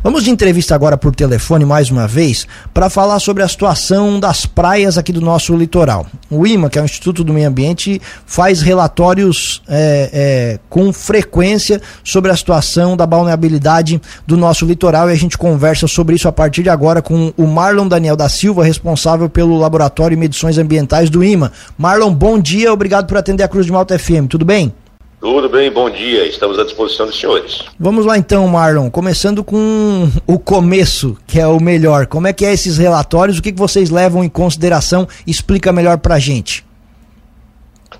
Vamos de entrevista agora por telefone mais uma vez para falar sobre a situação das praias aqui do nosso litoral. O IMA, que é o Instituto do Meio Ambiente, faz relatórios é, é, com frequência sobre a situação da balneabilidade do nosso litoral e a gente conversa sobre isso a partir de agora com o Marlon Daniel da Silva, responsável pelo Laboratório de Medições Ambientais do IMA. Marlon, bom dia, obrigado por atender a Cruz de Malta FM, tudo bem? Tudo bem, bom dia. Estamos à disposição dos senhores. Vamos lá então, Marlon. Começando com o começo, que é o melhor. Como é que é esses relatórios? O que, que vocês levam em consideração? Explica melhor pra gente.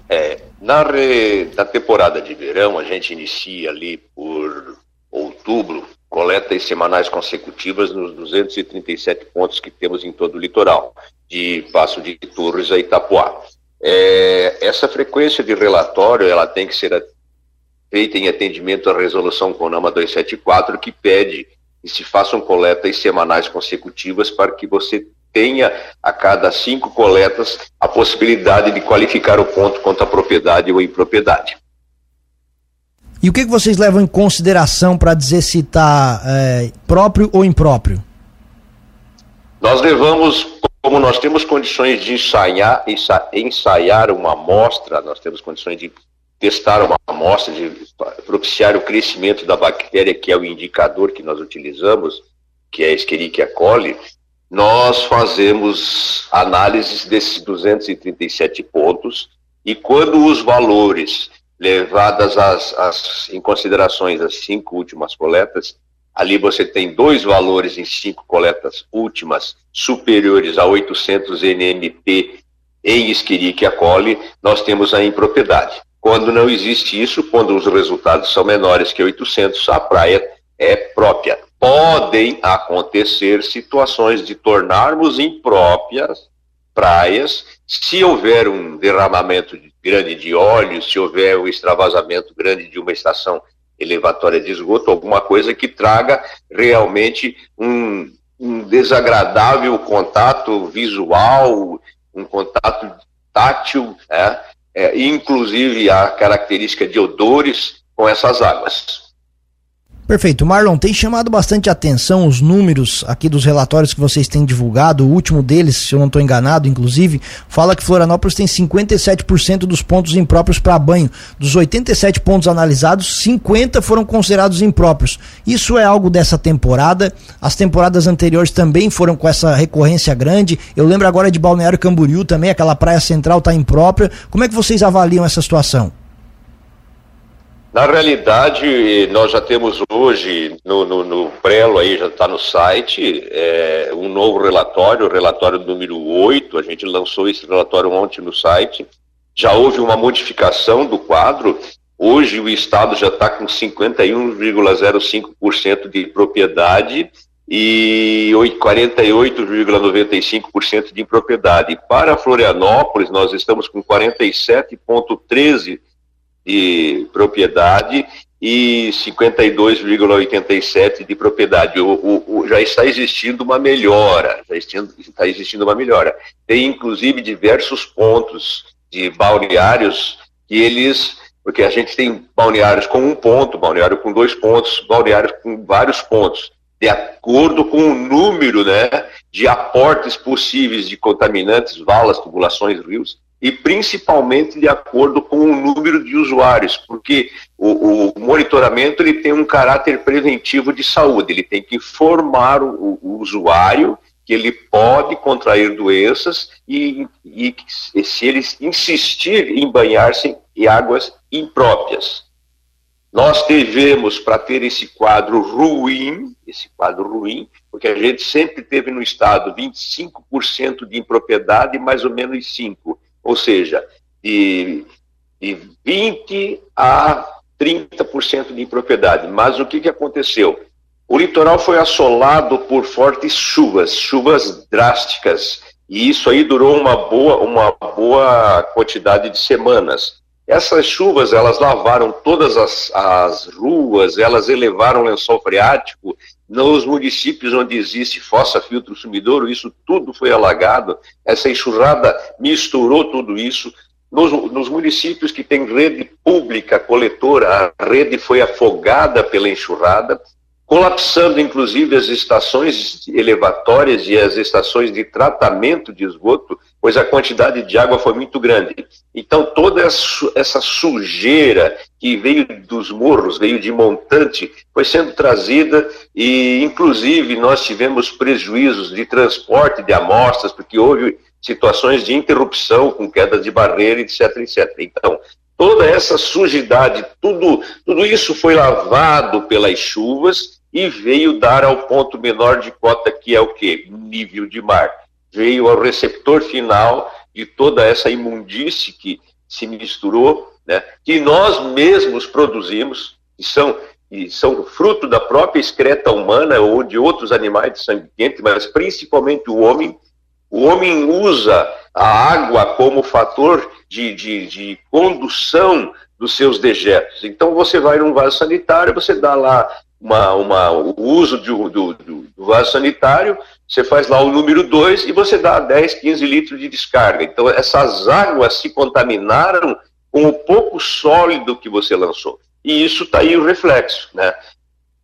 É, na, re... na temporada de verão, a gente inicia ali por outubro, coletas semanais consecutivas nos 237 pontos que temos em todo o litoral, de Passo de Torres a Itapuá. É, essa frequência de relatório ela tem que ser feita em atendimento à resolução CONAMA 274, que pede que se façam coletas semanais consecutivas para que você tenha a cada cinco coletas a possibilidade de qualificar o ponto contra a propriedade ou impropriedade. E o que, que vocês levam em consideração para dizer se está é, próprio ou impróprio? Nós levamos como nós temos condições de ensaiar, ensaiar uma amostra, nós temos condições de testar uma amostra, de propiciar o crescimento da bactéria, que é o indicador que nós utilizamos, que é a Escherichia coli, nós fazemos análises desses 237 pontos e quando os valores levadas as, as, em considerações as cinco últimas coletas, Ali você tem dois valores em cinco coletas últimas superiores a 800 NMP em Escherichia coli, nós temos a impropriedade. Quando não existe isso, quando os resultados são menores que 800, a praia é própria. Podem acontecer situações de tornarmos impróprias praias se houver um derramamento grande de óleo, se houver um extravasamento grande de uma estação elevatória de esgoto, alguma coisa que traga realmente um, um desagradável contato visual, um contato tátil, é, é, inclusive a característica de odores com essas águas. Perfeito. Marlon, tem chamado bastante atenção os números aqui dos relatórios que vocês têm divulgado. O último deles, se eu não estou enganado, inclusive, fala que Florianópolis tem 57% dos pontos impróprios para banho. Dos 87 pontos analisados, 50 foram considerados impróprios. Isso é algo dessa temporada. As temporadas anteriores também foram com essa recorrência grande. Eu lembro agora de Balneário Camboriú também, aquela praia central está imprópria. Como é que vocês avaliam essa situação? Na realidade, nós já temos hoje, no, no, no Prelo aí, já está no site, é, um novo relatório, o relatório número 8, a gente lançou esse relatório ontem no site, já houve uma modificação do quadro, hoje o Estado já está com 51,05% de propriedade e 48,95% de impropriedade. Para Florianópolis, nós estamos com 47,13% de propriedade e 52,87 de propriedade. O, o, o, já está existindo uma melhora, já está existindo uma melhora. Tem inclusive diversos pontos de balneários que eles, porque a gente tem balneários com um ponto, balneário com dois pontos, balneários com vários pontos, de acordo com o número, né, de aportes possíveis de contaminantes, valas, tubulações, rios e principalmente de acordo com o número de usuários, porque o, o, monitoramento ele tem um caráter preventivo de saúde, ele tem que informar o, o usuário que ele pode contrair doenças e, e, e se ele insistir em banhar-se em águas impróprias. Nós devemos, para ter esse quadro ruim, esse quadro ruim, porque a gente sempre teve no Estado 25% de impropriedade mais ou menos 5% ou seja, de, de 20% a 30% de impropriedade. Mas o que, que aconteceu? O litoral foi assolado por fortes chuvas, chuvas drásticas, e isso aí durou uma boa, uma boa quantidade de semanas. Essas chuvas, elas lavaram todas as, as ruas, elas elevaram o lençol freático, nos municípios onde existe fossa, filtro, sumidouro, isso tudo foi alagado. Essa enxurrada misturou tudo isso. Nos, nos, municípios que tem rede pública coletora, a rede foi afogada pela enxurrada. Colapsando inclusive as estações elevatórias e as estações de tratamento de esgoto, pois a quantidade de água foi muito grande. Então toda essa sujeira que veio dos morros, veio de montante, foi sendo trazida e inclusive nós tivemos prejuízos de transporte de amostras, porque houve situações de interrupção com queda de barreira, etc, etc. Então, toda essa sujidade, tudo, tudo isso foi lavado pelas chuvas e veio dar ao ponto menor de cota, que é o quê? Nível de mar. Veio ao receptor final de toda essa imundície que se misturou, né, que nós mesmos produzimos, e são, e são fruto da própria excreta humana ou de outros animais de sangue quente, mas principalmente o homem, o homem usa a água como fator de, de, de condução dos seus dejetos. Então você vai num vaso sanitário, você dá lá uma, uma, o uso do, do, do, vaso sanitário, você faz lá o número 2 e você dá 10, 15 litros de descarga. Então essas águas se contaminaram com o pouco sólido que você lançou. E isso está aí o reflexo. Né?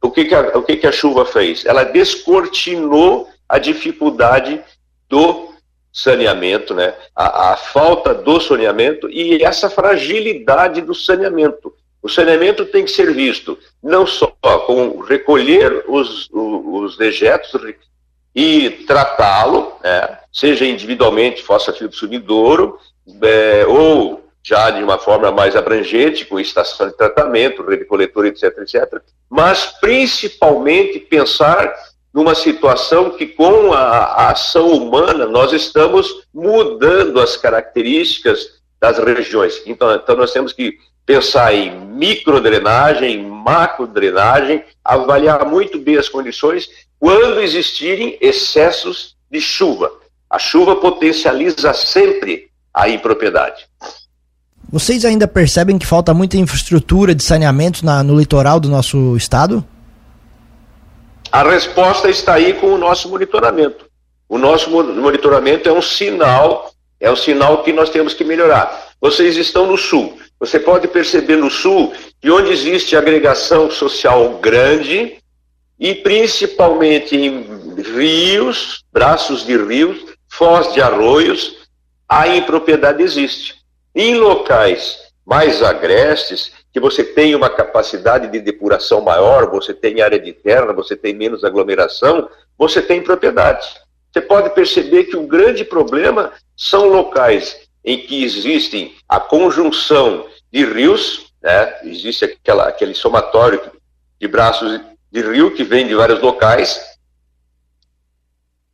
O, que, que, a, o que, que a chuva fez? Ela descortinou a dificuldade do saneamento, né? A, a, falta do saneamento e essa fragilidade do saneamento. O saneamento tem que ser visto não só com recolher os, os, dejetos e tratá-lo, né? seja individualmente, fosfafiltro sumidouro, é, ou já de uma forma mais abrangente, com estação de tratamento, rede coletora, etc, etc, mas principalmente pensar numa situação que, com a, a ação humana, nós estamos mudando as características das regiões. Então, então nós temos que pensar em microdrenagem, macrodrenagem, avaliar muito bem as condições quando existirem excessos de chuva. A chuva potencializa sempre a impropriedade. Vocês ainda percebem que falta muita infraestrutura de saneamento na, no litoral do nosso estado? A resposta está aí com o nosso monitoramento. O nosso monitoramento é um sinal, é um sinal que nós temos que melhorar. Vocês estão no sul. Você pode perceber no sul que onde existe agregação social grande e principalmente em rios, braços de rios, foz de arroios, a impropriedade existe. Em locais mais agrestes, que você tem uma capacidade de depuração maior, você tem área de terra, você tem menos aglomeração, você tem propriedade. Você pode perceber que o grande problema são locais em que existem a conjunção de rios, né? existe aquela, aquele somatório de braços de rio que vem de vários locais,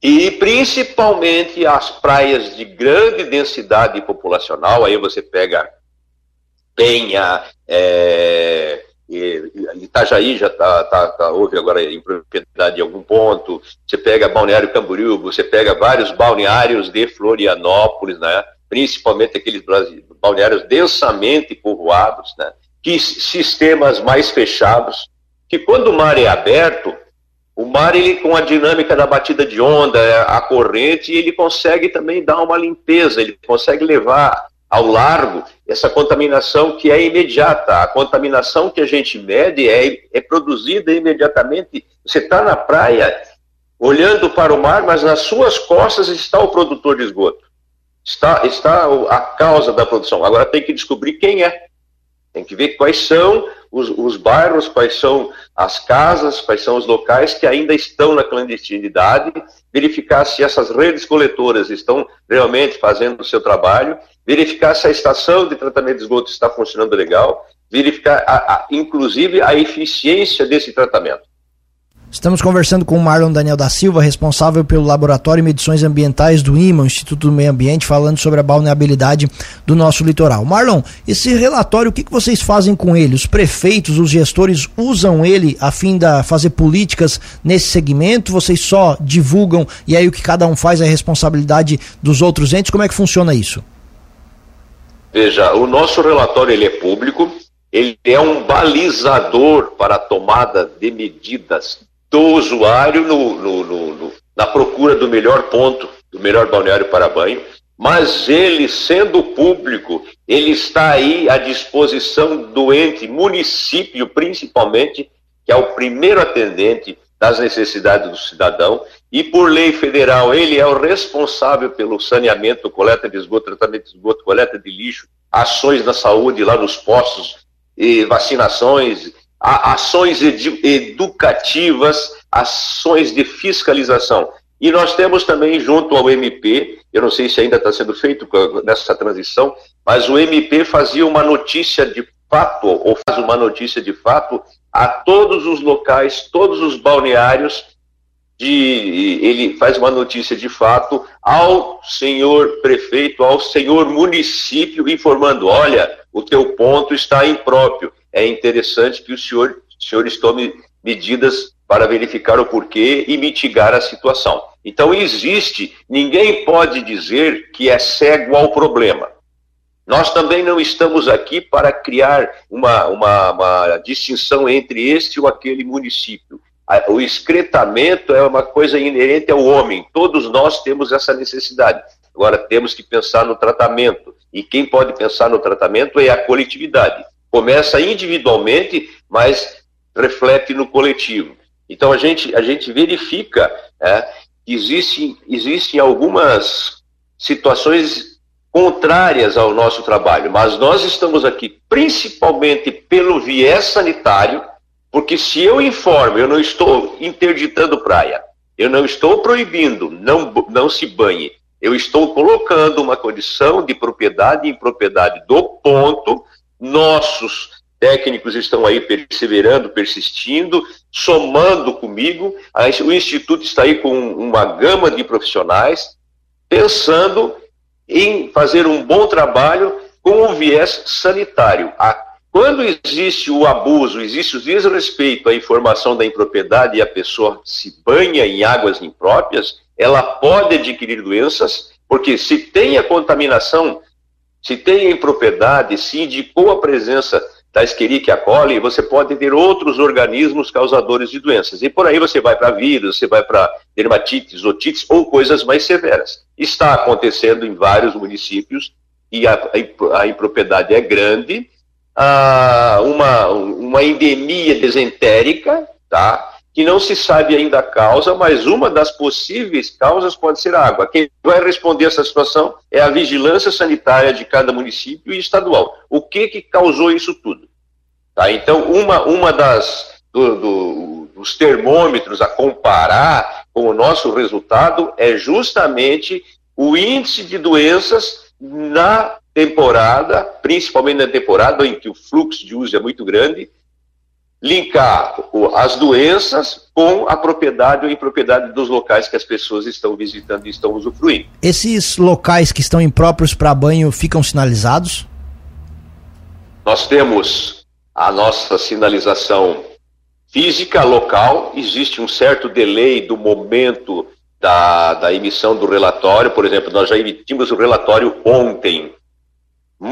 e principalmente as praias de grande densidade populacional, aí você pega Penha, é, Itajaí já tá, tá, tá, houve agora em propriedade em algum ponto, você pega Balneário Camboriú, você pega vários balneários de Florianópolis, né? Principalmente aqueles balneários densamente povoados, né? que sistemas mais fechados, que quando o mar é aberto, o mar ele com a dinâmica da batida de onda, a corrente, ele consegue também dar uma limpeza, ele consegue levar ao largo, essa contaminação que é imediata. A contaminação que a gente mede é, é produzida imediatamente. Você está na praia, olhando para o mar, mas nas suas costas está o produtor de esgoto. Está, está a causa da produção. Agora tem que descobrir quem é. Tem que ver quais são os, os, bairros, quais são as casas, quais são os locais que ainda estão na clandestinidade, verificar se essas redes coletoras estão realmente fazendo o seu trabalho verificar se a estação de tratamento de esgoto está funcionando legal, verificar, a, a, inclusive, a eficiência desse tratamento. Estamos conversando com o Marlon Daniel da Silva, responsável pelo Laboratório de Medições Ambientais do IMA, Instituto do Meio Ambiente, falando sobre a balneabilidade do nosso litoral. Marlon, esse relatório, o que, vocês fazem com ele? Os prefeitos, os gestores usam ele a fim de fazer políticas nesse segmento? Vocês só divulgam e aí o que cada um faz é responsabilidade dos outros entes? Como é que funciona isso? Veja, o nosso relatório ele é público, ele é um balizador para a tomada de medidas do usuário no, no, no, na procura do melhor ponto, do melhor balneário para banho, mas ele, sendo público, ele está aí à disposição do ente, município principalmente, que é o primeiro atendente das necessidades do cidadão, e por lei federal ele é o responsável pelo saneamento, coleta de esgoto, tratamento de esgoto, coleta de lixo, ações da saúde lá nos postos, e vacinações, ações educativas, ações de fiscalização. E nós temos também, junto ao MP, eu não sei se ainda está sendo feito nessa transição, mas o MP fazia uma notícia de fato, ou faz uma notícia de fato, a todos os locais, todos os balneários, de, ele faz uma notícia de fato ao senhor prefeito, ao senhor município, informando: olha, o teu ponto está impróprio. É interessante que o senhor, senhores tome medidas para verificar o porquê e mitigar a situação. Então, existe, ninguém pode dizer que é cego ao problema. Nós também não estamos aqui para criar uma, uma, uma distinção entre este ou aquele município. O excretamento é uma coisa inerente ao homem, todos nós temos essa necessidade. Agora, temos que pensar no tratamento, e quem pode pensar no tratamento é a coletividade. Começa individualmente, mas reflete no coletivo. Então a gente, a gente verifica é, que existe, existem algumas situações contrárias ao nosso trabalho, mas nós estamos aqui principalmente pelo viés sanitário, porque se eu informo, eu não estou interditando praia, eu não estou proibindo, não, não se banhe, eu estou colocando uma condição de propriedade e impropriedade do ponto, nossos técnicos estão aí perseverando, persistindo, somando comigo. O Instituto está aí com uma gama de profissionais pensando em fazer um bom trabalho com o viés sanitário. Quando existe o abuso, existe o desrespeito à informação da impropriedade e a pessoa se banha em águas impróprias, ela pode adquirir doenças, porque se tem a contaminação, se tem impropriedade, se indicou a presença da Escherichia coli, você pode ter outros organismos causadores de doenças. E por aí você vai para vírus, você vai para dermatites, otites ou coisas mais severas. Está acontecendo em vários municípios e a, a impropriedade é grande, ah, uma, uma endemia desentérica, tá? Que não se sabe ainda a causa, mas uma das possíveis causas pode ser a água. Quem vai responder essa situação é a vigilância sanitária de cada município e estadual. O que que causou isso tudo? Tá? Então, uma, uma das do, do, dos termômetros a comparar com o nosso resultado é justamente o índice de doenças na temporada, principalmente na temporada em que o fluxo de uso é muito grande, linkar as doenças com a propriedade ou impropriedade dos locais que as pessoas estão visitando e estão usufruindo. Esses locais que estão impróprios para banho ficam sinalizados? Nós temos a nossa sinalização física local, existe um certo delay do momento da, da emissão do relatório, por exemplo, nós já emitimos o relatório ontem,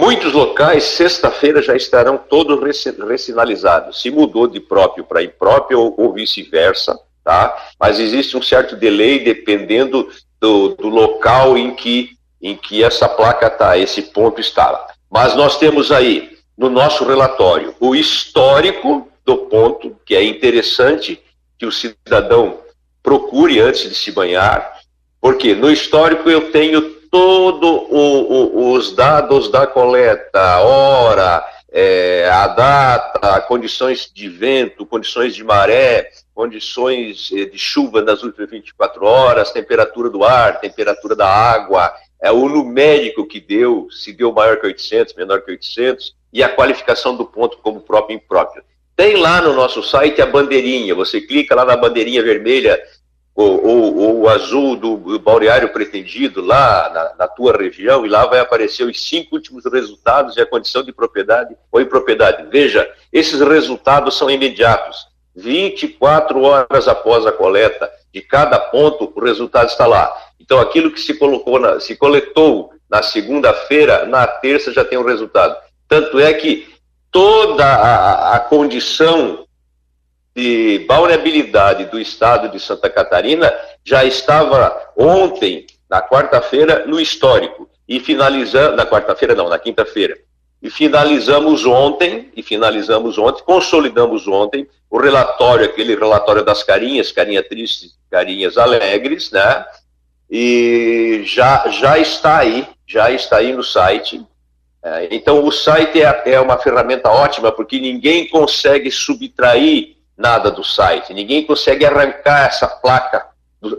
Muitos locais, sexta-feira, já estarão todos ressinalizados. Se mudou de próprio para impróprio ou, ou vice-versa, tá? Mas existe um certo delay dependendo do, do local em que, em que essa placa está, esse ponto está. Mas nós temos aí, no nosso relatório, o histórico do ponto, que é interessante que o cidadão procure antes de se banhar, porque no histórico eu tenho todos os dados da coleta, hora, é, a data, condições de vento, condições de maré, condições eh, de chuva nas últimas 24 horas, temperatura do ar, temperatura da água, é, o numérico que deu, se deu maior que 800, menor que 800, e a qualificação do ponto como próprio e impróprio. Tem lá no nosso site a bandeirinha, você clica lá na bandeirinha vermelha ou, ou, ou o azul do, balneário pretendido lá na, na, tua região, e lá vai aparecer os cinco últimos resultados e a condição de propriedade ou impropriedade. Veja, esses resultados são imediatos. 24 horas após a coleta de cada ponto, o resultado está lá. Então, aquilo que se colocou, na, se coletou na segunda-feira, na terça já tem o um resultado. Tanto é que toda a, a condição de vulnerabilidade do estado de Santa Catarina já estava ontem, na quarta-feira, no histórico, e finalizando, na quarta-feira não, na quinta-feira, e finalizamos ontem, e finalizamos ontem, consolidamos ontem o relatório, aquele relatório das carinhas, carinha tristes, carinhas alegres, né? E já, já está aí, já está aí no site. É, então o site é, é uma ferramenta ótima porque ninguém consegue subtrair nada do site, ninguém consegue arrancar essa placa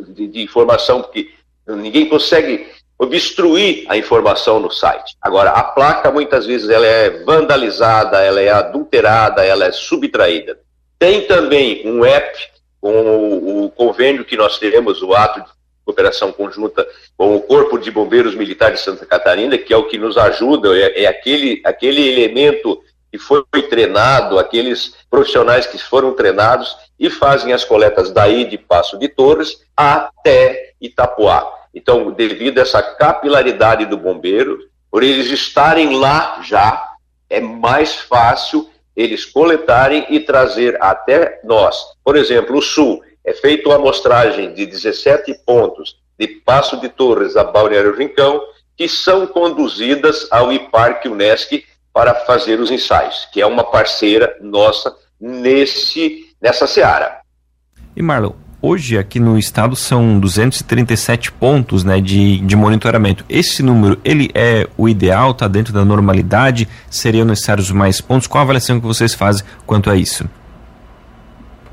de, de informação, porque ninguém consegue obstruir a informação no site. Agora, a placa muitas vezes ela é vandalizada, ela é adulterada, ela é subtraída. Tem também um app com o, o convênio que nós teremos, o ato de cooperação conjunta com o Corpo de Bombeiros Militares de Santa Catarina, que é o que nos ajuda, é, é aquele, aquele elemento que foi treinado, aqueles profissionais que foram treinados e fazem as coletas daí de Passo de Torres até Itapuá. Então, devido a essa capilaridade do bombeiro, por eles estarem lá já, é mais fácil eles coletarem e trazer até nós. Por exemplo, o Sul, é feita uma amostragem de 17 pontos de Passo de Torres a Balneário Rincão, que são conduzidas ao IPARC Unesc para fazer os ensaios, que é uma parceira nossa nesse, nessa seara. E Marlon, Hoje aqui no estado são 237 pontos né, de, de monitoramento. Esse número, ele é o ideal, está dentro da normalidade? Seriam necessários mais pontos? Qual a avaliação que vocês fazem quanto a isso?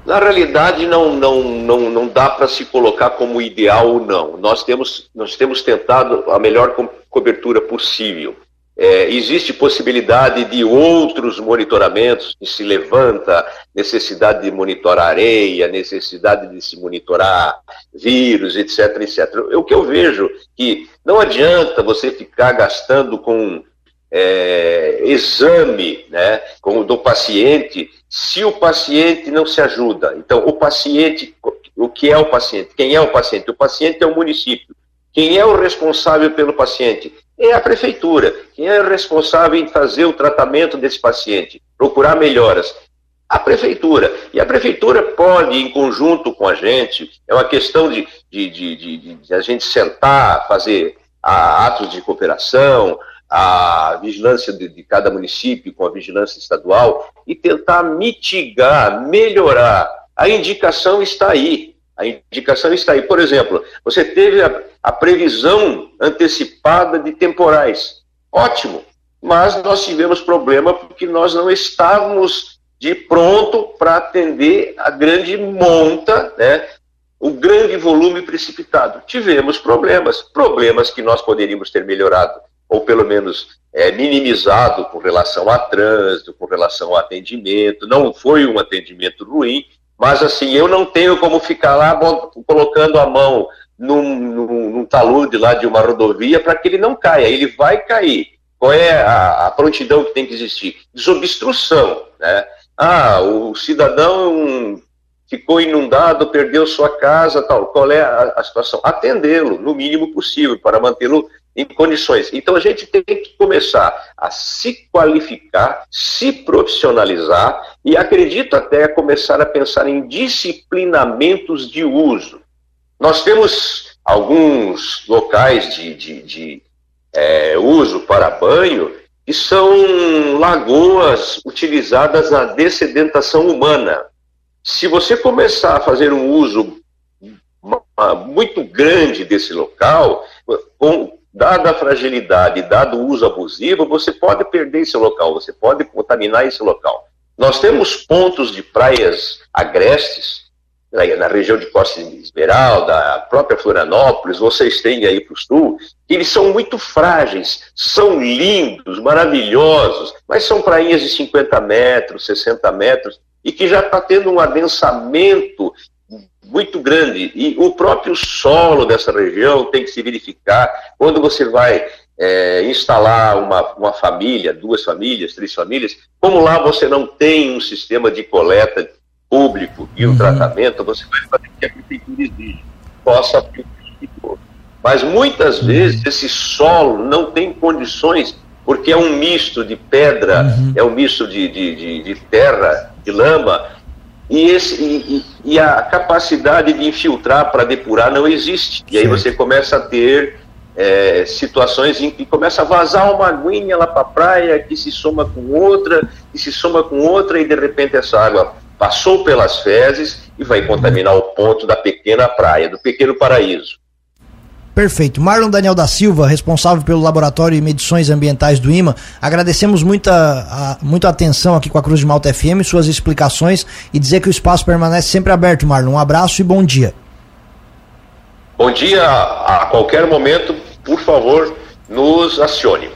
Na realidade, não, não, não, não dá para se colocar como ideal ou não. Nós temos, nós temos tentado a melhor co cobertura possível. É, existe possibilidade de outros monitoramentos que se levanta, necessidade de monitorar areia, necessidade de se monitorar vírus, etc, etc. O que eu vejo que não adianta você ficar gastando com é, exame né, com, do paciente se o paciente não se ajuda. Então, o paciente, o que é o paciente? Quem é o paciente? O paciente é o município. Quem é o responsável pelo paciente? É a prefeitura. Quem é responsável em fazer o tratamento desse paciente, procurar melhoras? A prefeitura. E a prefeitura pode, em conjunto com a gente, é uma questão de, de, de, de, de a gente sentar, fazer atos de cooperação, a vigilância de, de, cada município com a vigilância estadual e tentar mitigar, melhorar. A indicação está aí. A indicação está aí. Por exemplo, você teve a, a previsão antecipada de temporais. Ótimo. Mas nós tivemos problema porque nós não estávamos de pronto para atender a grande monta, né, o grande volume precipitado. Tivemos problemas, problemas que nós poderíamos ter melhorado, ou pelo menos é, minimizado com relação a trânsito, com relação ao atendimento. Não foi um atendimento ruim, mas assim, eu não tenho como ficar lá colocando a mão num, num, num talude lá de uma rodovia para que ele não caia. Ele vai cair. Qual é a, a, prontidão que tem que existir? Desobstrução. Né? Ah, o cidadão ficou inundado, perdeu sua casa, tal. Qual é a, a situação? Atendê-lo, no mínimo possível, para mantê-lo em condições. Então a gente tem que começar a se qualificar, se profissionalizar e acredito até começar a pensar em disciplinamentos de uso. Nós temos alguns locais de, de, de é, uso para banho que são lagoas utilizadas na dessedentação humana. Se você começar a fazer um uso muito grande desse local, com, dada a fragilidade, dado o uso abusivo, você pode perder esse local, você pode contaminar esse local. Nós temos pontos de praias agrestes, na região de Costa Esmeralda, a própria Florianópolis, vocês têm aí para o sul, eles são muito frágeis, são lindos, maravilhosos, mas são prainhas de 50 metros, 60 metros, e que já está tendo um adensamento muito grande. E o próprio solo dessa região tem que se verificar. Quando você vai é, instalar uma, uma família, duas famílias, três famílias, como lá você não tem um sistema de coleta público e um uhum. tratamento, você vai fazer o que a prefeitura exige. Possa mas muitas uhum. vezes esse solo não tem condições, porque é um misto de pedra, uhum. é um misto de, de, de, de terra, de lama, e, esse, e, e, a capacidade de infiltrar para depurar não existe. E aí você começa a ter é, situações em que começa a vazar uma aguinha lá para a praia, que se soma com outra, que se soma com outra, e de repente essa água passou pelas fezes e vai contaminar o ponto da pequena praia, do pequeno paraíso. Perfeito. Marlon Daniel da Silva, responsável pelo Laboratório de Medições Ambientais do IMA, agradecemos muita, a, muita atenção aqui com a Cruz de Malta FM, suas explicações e dizer que o espaço permanece sempre aberto, Marlon. Um abraço e bom dia. Bom dia, a qualquer momento, por favor, nos acione.